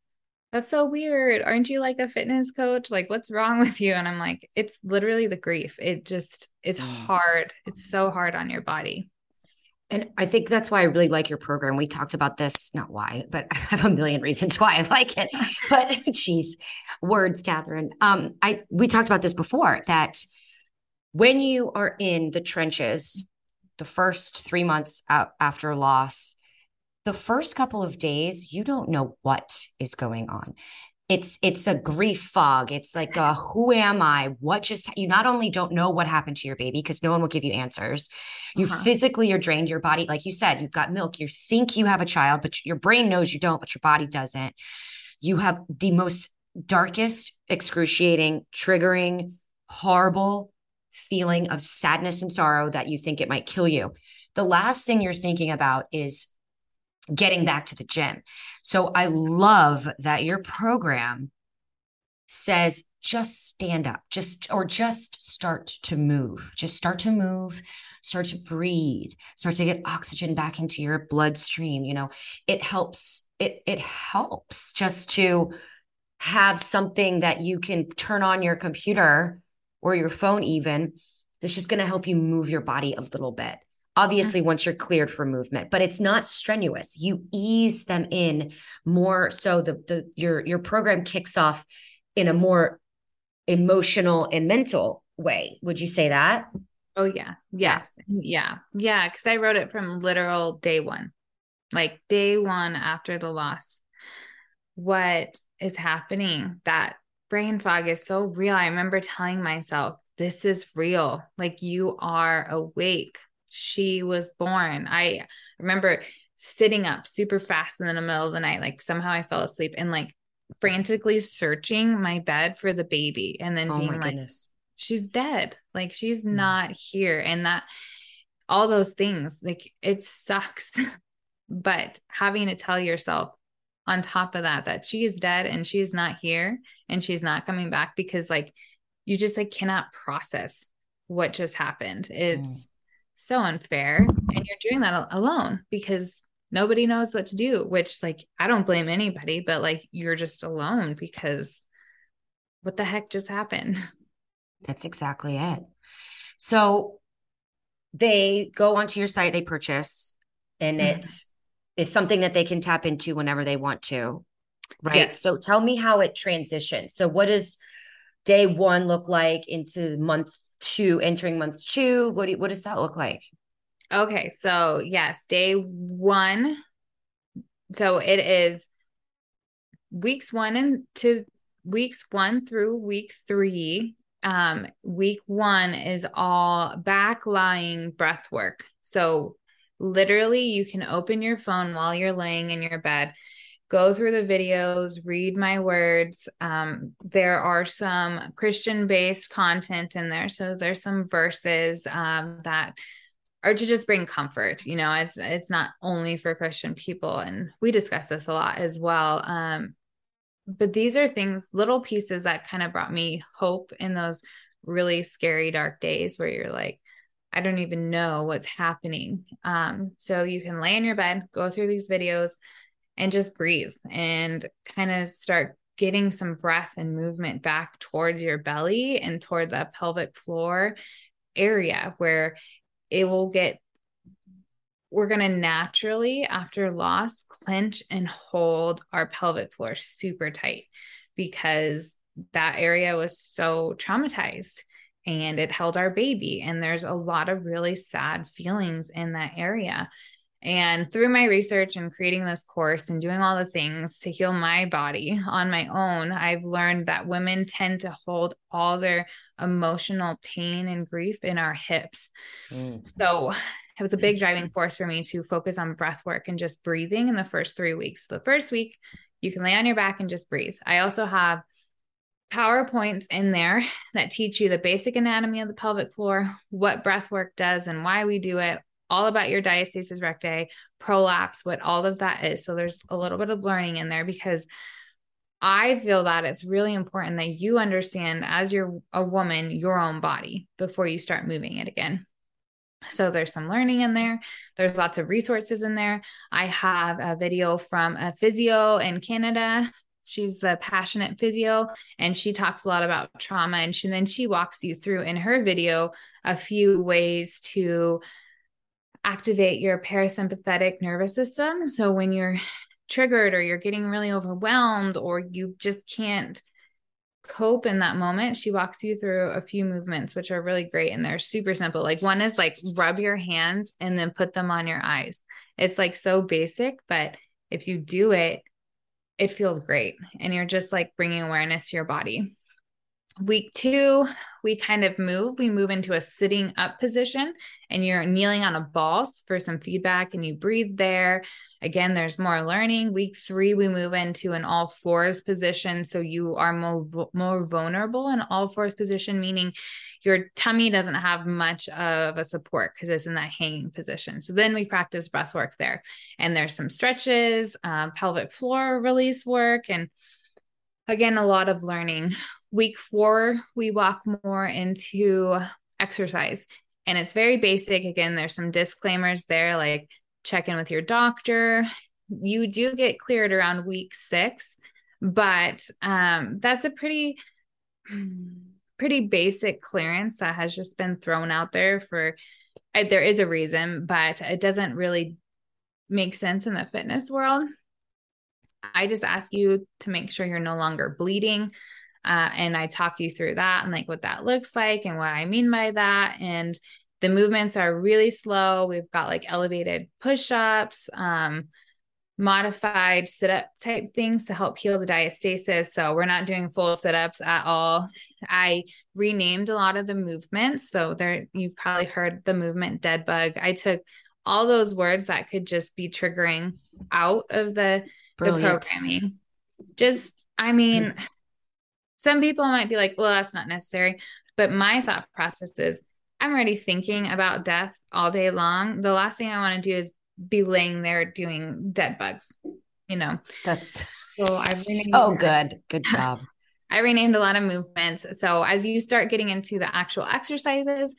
that's so weird. Aren't you like a fitness coach? Like, what's wrong with you? And I'm like, it's literally the grief. It just, it's hard. It's so hard on your body. And I think that's why I really like your program. We talked about this, not why, but I have a million reasons why I like it. But geez, words, Katherine. Um, I we talked about this before that when you are in the trenches, the first three months after loss, the first couple of days, you don't know what is going on. It's it's a grief fog. It's like a, who am I? What just you not only don't know what happened to your baby because no one will give you answers. You uh-huh. physically are drained. Your body, like you said, you've got milk. You think you have a child, but your brain knows you don't, but your body doesn't you have the most darkest, excruciating, triggering, horrible feeling of sadness and sorrow that you think it might kill you. The last thing you're thinking about is getting back to the gym. So I love that your program says just stand up, just or just start to move. Just start to move, start to breathe, start to get oxygen back into your bloodstream, you know. It helps it it helps just to have something that you can turn on your computer or your phone even that's just going to help you move your body a little bit. Mm-hmm. Obviously once you're cleared for movement but it's not strenuous. You ease them in more so the the your your program kicks off in a more emotional and mental way. Would you say that? Oh yeah. Yes. Yeah. Yeah because i wrote it from literal day one. Like day one after the loss what is happening that brain fog is so real i remember telling myself this is real like you are awake she was born. I remember sitting up super fast in the middle of the night, like somehow I fell asleep and like frantically searching my bed for the baby and then oh being like, goodness. she's dead. Like she's mm. not here. And that all those things, like it sucks. but having to tell yourself on top of that, that she is dead and she is not here and she's not coming back because like you just like cannot process what just happened. It's mm so unfair and you're doing that alone because nobody knows what to do which like i don't blame anybody but like you're just alone because what the heck just happened that's exactly it so they go onto your site they purchase and mm-hmm. it is something that they can tap into whenever they want to right so tell me how it transitions so what does day one look like into month two, entering month two? What do you, what does that look like? Okay, so yes, day one. So it is weeks one and two, weeks one through week three. Um, week one is all back lying breath work. So literally, you can open your phone while you're laying in your bed go through the videos, read my words. Um, there are some Christian based content in there. So there's some verses um, that are to just bring comfort. You know, it's it's not only for Christian people, and we discuss this a lot as well. Um, but these are things, little pieces that kind of brought me hope in those really scary, dark days where you're like, I don't even know what's happening. Um, so you can lay in your bed, go through these videos, and just breathe and kind of start getting some breath and movement back towards your belly and toward the pelvic floor area where it will get we're going to naturally after loss clench and hold our pelvic floor super tight because that area was so traumatized and it held our baby and there's a lot of really sad feelings in that area and through my research and creating this course and doing all the things to heal my body on my own, I've learned that women tend to hold all their emotional pain and grief in our hips. Mm. So it was a big driving force for me to focus on breath work and just breathing in the first three weeks. So the first week, you can lay on your back and just breathe. I also have PowerPoints in there that teach you the basic anatomy of the pelvic floor, what breath work does and why we do it, all about your diastasis recti, prolapse, what all of that is. So there's a little bit of learning in there because I feel that it's really important that you understand as you're a woman your own body before you start moving it again. So there's some learning in there. There's lots of resources in there. I have a video from a physio in Canada. She's the passionate physio and she talks a lot about trauma and she then she walks you through in her video a few ways to activate your parasympathetic nervous system. So when you're triggered or you're getting really overwhelmed or you just can't cope in that moment, she walks you through a few movements, which are really great and they're super simple. Like one is like rub your hands and then put them on your eyes. It's like so basic, but if you do it, it feels great. And you're just like bringing awareness to your body. Week two, we kind of move. We move into a sitting up position and you're kneeling on a ball for some feedback and you breathe there. Again, there's more learning. Week three, we move into an all fours position. So you are more, more vulnerable in all fours position, meaning your tummy doesn't have much of a support because it's in that hanging position. So then we practice breath work there. And there's some stretches, um, pelvic floor release work, and again, a lot of learning. Week four, we walk more into exercise. And it's very basic. Again, there's some disclaimers there, like check in with your doctor. You do get cleared around week six, but um, that's a pretty pretty basic clearance that has just been thrown out there for there is a reason but it doesn't really make sense in the fitness world i just ask you to make sure you're no longer bleeding uh, and i talk you through that and like what that looks like and what i mean by that and the movements are really slow we've got like elevated push-ups um, modified sit up type things to help heal the diastasis. So we're not doing full sit ups at all. I renamed a lot of the movements. So there, you've probably heard the movement dead bug. I took all those words that could just be triggering out of the, the programming. Just, I mean. Some people might be like, well, that's not necessary. But my thought process is, I'm already thinking about death all day long. The last thing I want to do is be laying there doing dead bugs, you know. That's so, so good. Good job. I renamed a lot of movements. So as you start getting into the actual exercises,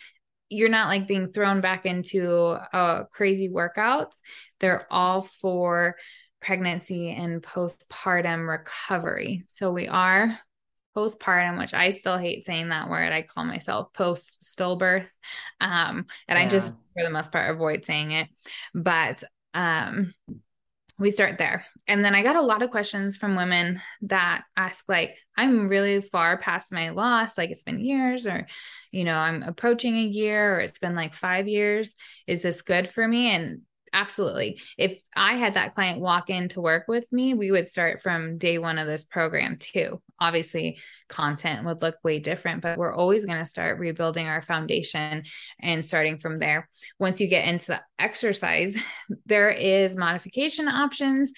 you're not like being thrown back into uh, crazy workouts. They're all for pregnancy and postpartum recovery. So we are postpartum, which I still hate saying that word. I call myself post stillbirth. Um, and yeah. I just, for the most part, avoid saying it. But um, we start there. And then I got a lot of questions from women that ask, like, I'm really far past my loss, like it's been years, or, you know, I'm approaching a year, or it's been like five years. Is this good for me? And absolutely. If I had that client walk in to work with me, we would start from day one of this program too. Obviously, content would look way different, but we're always going to start rebuilding our foundation and starting from there. Once you get into the exercise, there is modification options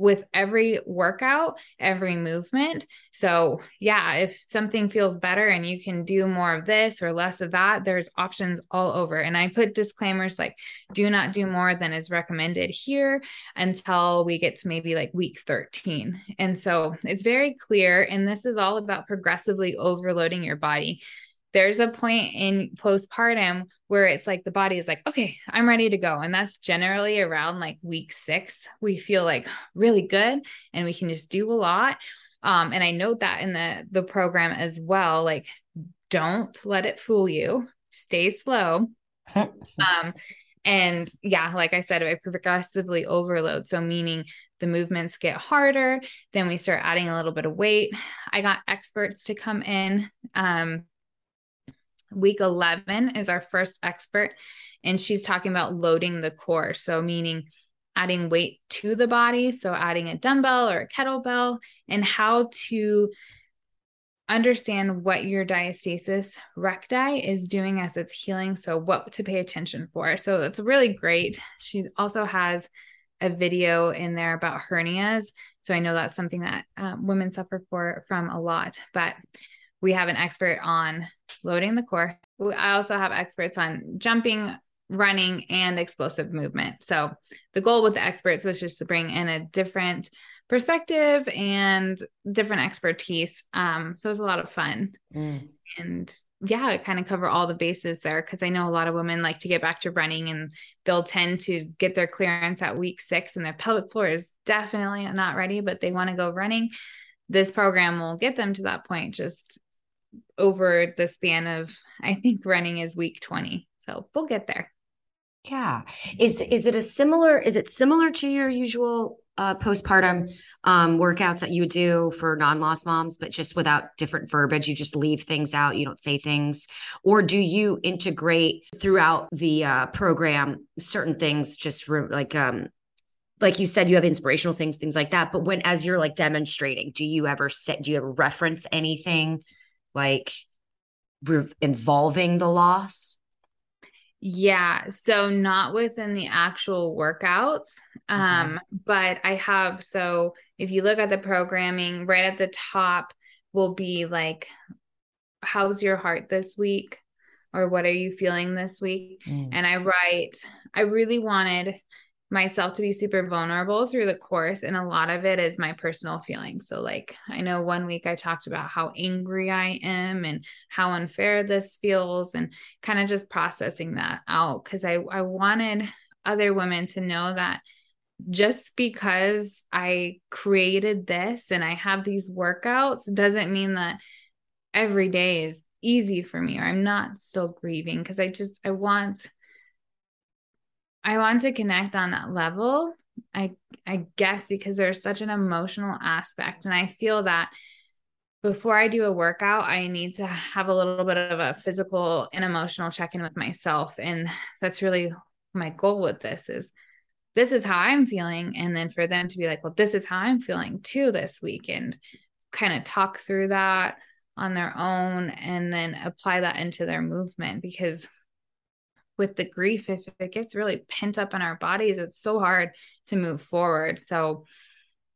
with every workout, every movement. So, yeah, if something feels better and you can do more of this or less of that, there's options all over. And I put disclaimers like, do not do more than is recommended here until we get to maybe like week 13. And so it's very clear. And this is all about progressively overloading your body there's a point in postpartum where it's like the body is like, okay, I'm ready to go. And that's generally around like week six. We feel like really good and we can just do a lot. Um, and I note that in the the program as well. Like, don't let it fool you. Stay slow. um, and yeah, like I said, I progressively overload. So meaning the movements get harder, then we start adding a little bit of weight. I got experts to come in. Um, Week 11 is our first expert, and she's talking about loading the core. So, meaning adding weight to the body. So, adding a dumbbell or a kettlebell, and how to understand what your diastasis recti is doing as it's healing. So, what to pay attention for. So, that's really great. She also has a video in there about hernias. So, I know that's something that um, women suffer for from a lot. But we have an expert on loading the core. I also have experts on jumping, running, and explosive movement. So the goal with the experts was just to bring in a different perspective and different expertise. Um, so it was a lot of fun. Mm. And yeah, I kind of cover all the bases there because I know a lot of women like to get back to running and they'll tend to get their clearance at week six and their pelvic floor is definitely not ready, but they want to go running. This program will get them to that point just over the span of I think running is week 20. So we'll get there. Yeah. Is is it a similar is it similar to your usual uh, postpartum um, workouts that you would do for non-lost moms, but just without different verbiage? You just leave things out, you don't say things, or do you integrate throughout the uh, program certain things? Just re- like um, like you said, you have inspirational things, things like that. But when as you're like demonstrating, do you ever set? Do you ever reference anything like re- involving the loss? Yeah, so not within the actual workouts. Um, okay. but I have so if you look at the programming, right at the top will be like how's your heart this week? Or what are you feeling this week? Mm. And I write, I really wanted myself to be super vulnerable through the course and a lot of it is my personal feelings. So like i know one week i talked about how angry i am and how unfair this feels and kind of just processing that out because i i wanted other women to know that just because i created this and i have these workouts doesn't mean that every day is easy for me or i'm not still grieving because i just i want I want to connect on that level. I I guess because there's such an emotional aspect and I feel that before I do a workout, I need to have a little bit of a physical and emotional check-in with myself and that's really my goal with this is this is how I'm feeling and then for them to be like, well, this is how I'm feeling too this week and kind of talk through that on their own and then apply that into their movement because with the grief if it gets really pent up in our bodies it's so hard to move forward. So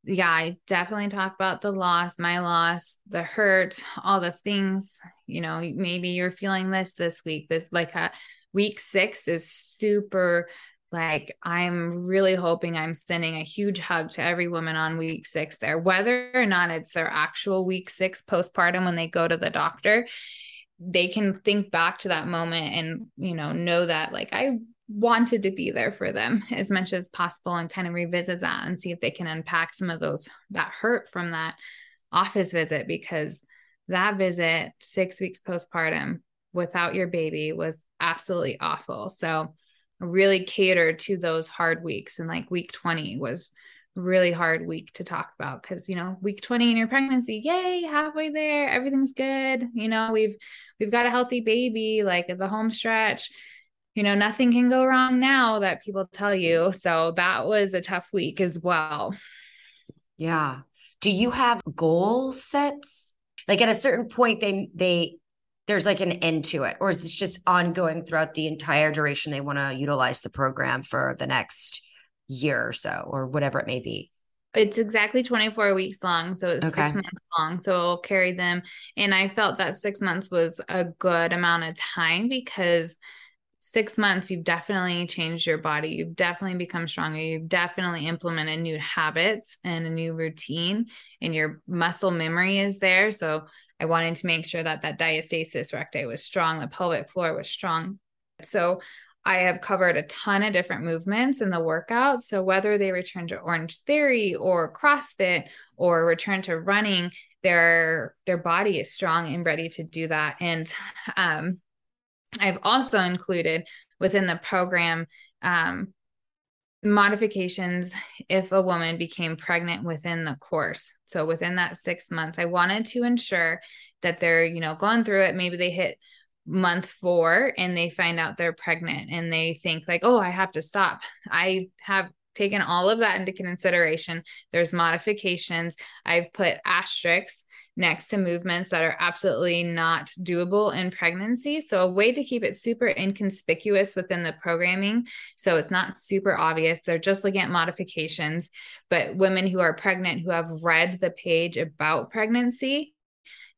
yeah i definitely talk about the loss my loss the hurt all the things you know maybe you're feeling this this week this like a uh, week six is super like i'm really hoping i'm sending a huge hug to every woman on week six there whether or not it's their actual week six postpartum when they go to the doctor they can think back to that moment and you know know that like i wanted to be there for them as much as possible and kind of revisit that and see if they can unpack some of those that hurt from that office visit because that visit 6 weeks postpartum without your baby was absolutely awful. So really catered to those hard weeks and like week 20 was really hard week to talk about because you know week 20 in your pregnancy yay halfway there everything's good you know we've we've got a healthy baby like the home stretch you know nothing can go wrong now that people tell you so that was a tough week as well. Yeah. Do you have goal sets? Like at a certain point they they there's like an end to it or is this just ongoing throughout the entire duration they want to utilize the program for the next year or so or whatever it may be. It's exactly 24 weeks long so it's okay. six months long so i'll carry them. And i felt that six months was a good amount of time because six months you've definitely changed your body. You've definitely become stronger. You've definitely implemented new habits and a new routine and your muscle memory is there. So i wanted to make sure that that diastasis recti was strong. The pelvic floor was strong. So I have covered a ton of different movements in the workout. So whether they return to Orange Theory or CrossFit or return to running, their their body is strong and ready to do that. And um, I've also included within the program um, modifications if a woman became pregnant within the course. So within that six months, I wanted to ensure that they're you know going through it. Maybe they hit month four and they find out they're pregnant and they think like oh i have to stop i have taken all of that into consideration there's modifications i've put asterisks next to movements that are absolutely not doable in pregnancy. So, a way to keep it super inconspicuous within the programming. So, it's not super obvious. They're just looking at modifications. But women who are pregnant who have read the page about pregnancy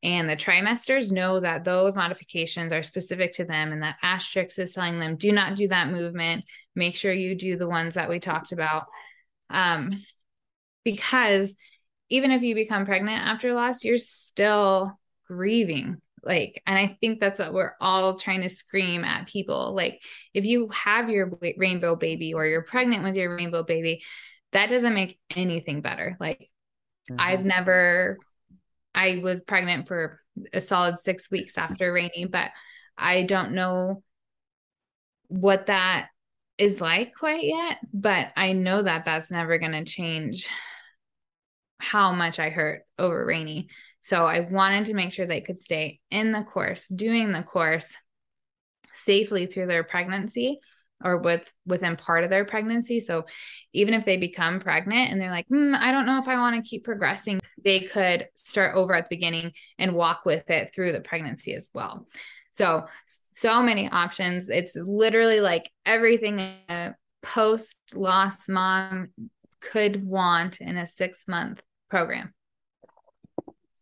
and the trimesters know that those modifications are specific to them and that asterisk is telling them do not do that movement. Make sure you do the ones that we talked about. Um, because even if you become pregnant after loss you're still grieving. Like and i think that's what we're all trying to scream at people. Like if you have your rainbow baby or you're pregnant with your rainbow baby that doesn't make anything better. Like mm-hmm. i've never I was pregnant for a solid six weeks after Rainey, but I don't know what that is like quite yet. But I know that that's never going to change how much I hurt over Rainey. So I wanted to make sure they could stay in the course, doing the course safely through their pregnancy or with within part of their pregnancy. So even if they become pregnant and they're like, mm, I don't know if I want to keep progressing, they could start over at the beginning and walk with it through the pregnancy as well. So so many options. It's literally like everything a post loss mom could want in a six month program.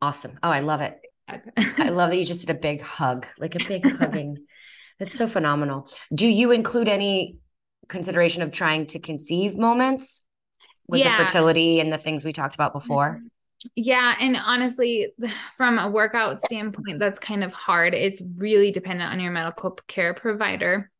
Awesome. Oh, I love it. I love that you just did a big hug, like a big hugging. That's so phenomenal. Do you include any consideration of trying to conceive moments with yeah. the fertility and the things we talked about before? Yeah. And honestly, from a workout standpoint, that's kind of hard. It's really dependent on your medical care provider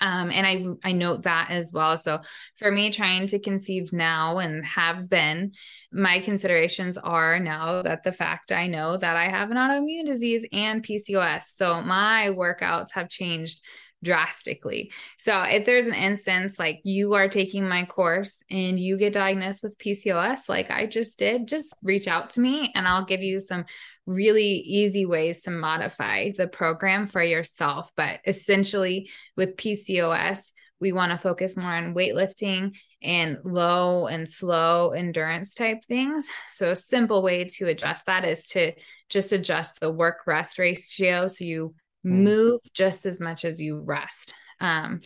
um and i i note that as well. So for me trying to conceive now and have been my considerations are now that the fact i know that i have an autoimmune disease and pcos so my workouts have changed drastically. So if there's an instance like you are taking my course and you get diagnosed with PCOS like I just did, just reach out to me and I'll give you some really easy ways to modify the program for yourself. But essentially with PCOS, we want to focus more on weightlifting and low and slow endurance type things. So a simple way to adjust that is to just adjust the work rest ratio so you. Move just as much as you rest. Um,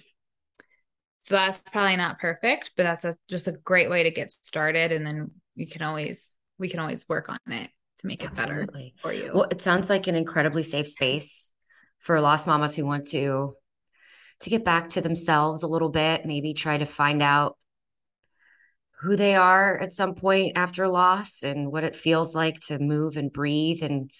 so that's probably not perfect, but that's a, just a great way to get started. And then you can always, we can always work on it to make it Absolutely. better for you. Well, it sounds like an incredibly safe space for lost mamas who want to to get back to themselves a little bit, maybe try to find out who they are at some point after loss and what it feels like to move and breathe and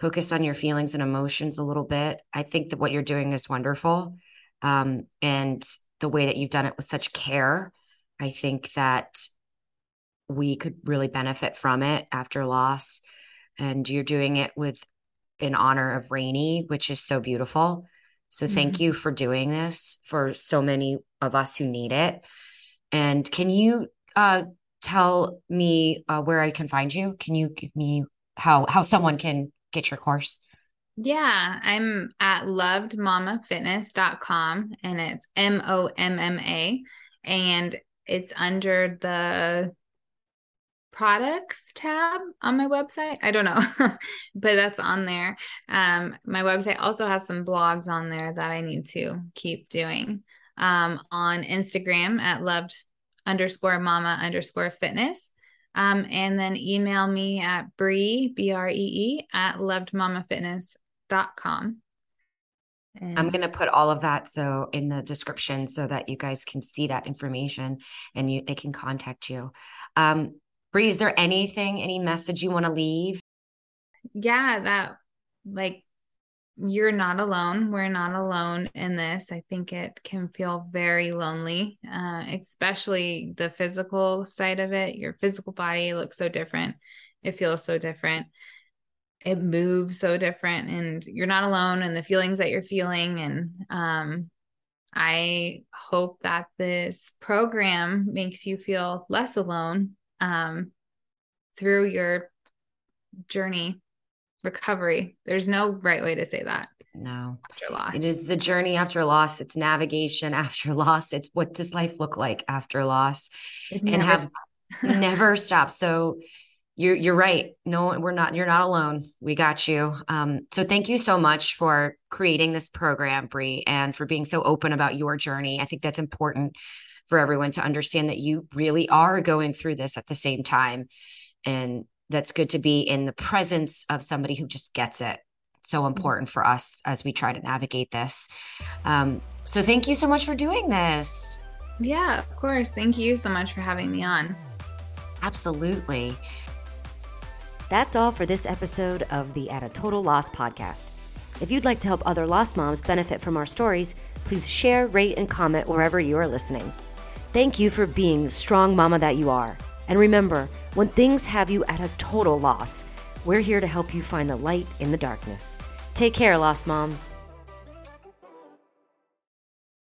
focus on your feelings and emotions a little bit. I think that what you're doing is wonderful. Um, and the way that you've done it with such care, I think that we could really benefit from it after loss. And you're doing it with in honor of Rainey, which is so beautiful. So thank mm-hmm. you for doing this for so many of us who need it. And can you uh, tell me uh, where I can find you? Can you give me how how someone can get your course? Yeah, I'm at lovedmommafitness.com and it's M O M M A and it's under the products tab on my website. I don't know, but that's on there. Um, my website also has some blogs on there that I need to keep doing. Um, on Instagram at loved underscore momma underscore fitness. Um, and then email me at Bree, B R E E, at lovedmommafitness.com. And I'm going to put all of that so in the description so that you guys can see that information and you they can contact you. Um, Bree, is there anything, any message you want to leave? Yeah, that like you're not alone. We're not alone in this. I think it can feel very lonely, uh, especially the physical side of it. Your physical body looks so different, it feels so different, it moves so different, and you're not alone in the feelings that you're feeling. And um, I hope that this program makes you feel less alone um, through your journey recovery. There's no right way to say that. No. After loss. It is the journey after loss. It's navigation after loss. It's what does life look like after loss? It and have never stop. So you're you're right. No, we're not you're not alone. We got you. Um, so thank you so much for creating this program, Bree, and for being so open about your journey. I think that's important for everyone to understand that you really are going through this at the same time. And that's good to be in the presence of somebody who just gets it. So mm-hmm. important for us as we try to navigate this. Um, so thank you so much for doing this. Yeah, of course. Thank you so much for having me on. Absolutely. That's all for this episode of the At a Total Loss podcast. If you'd like to help other lost moms benefit from our stories, please share, rate, and comment wherever you are listening. Thank you for being the strong mama that you are. And remember, when things have you at a total loss, we're here to help you find the light in the darkness. Take care, Lost Moms.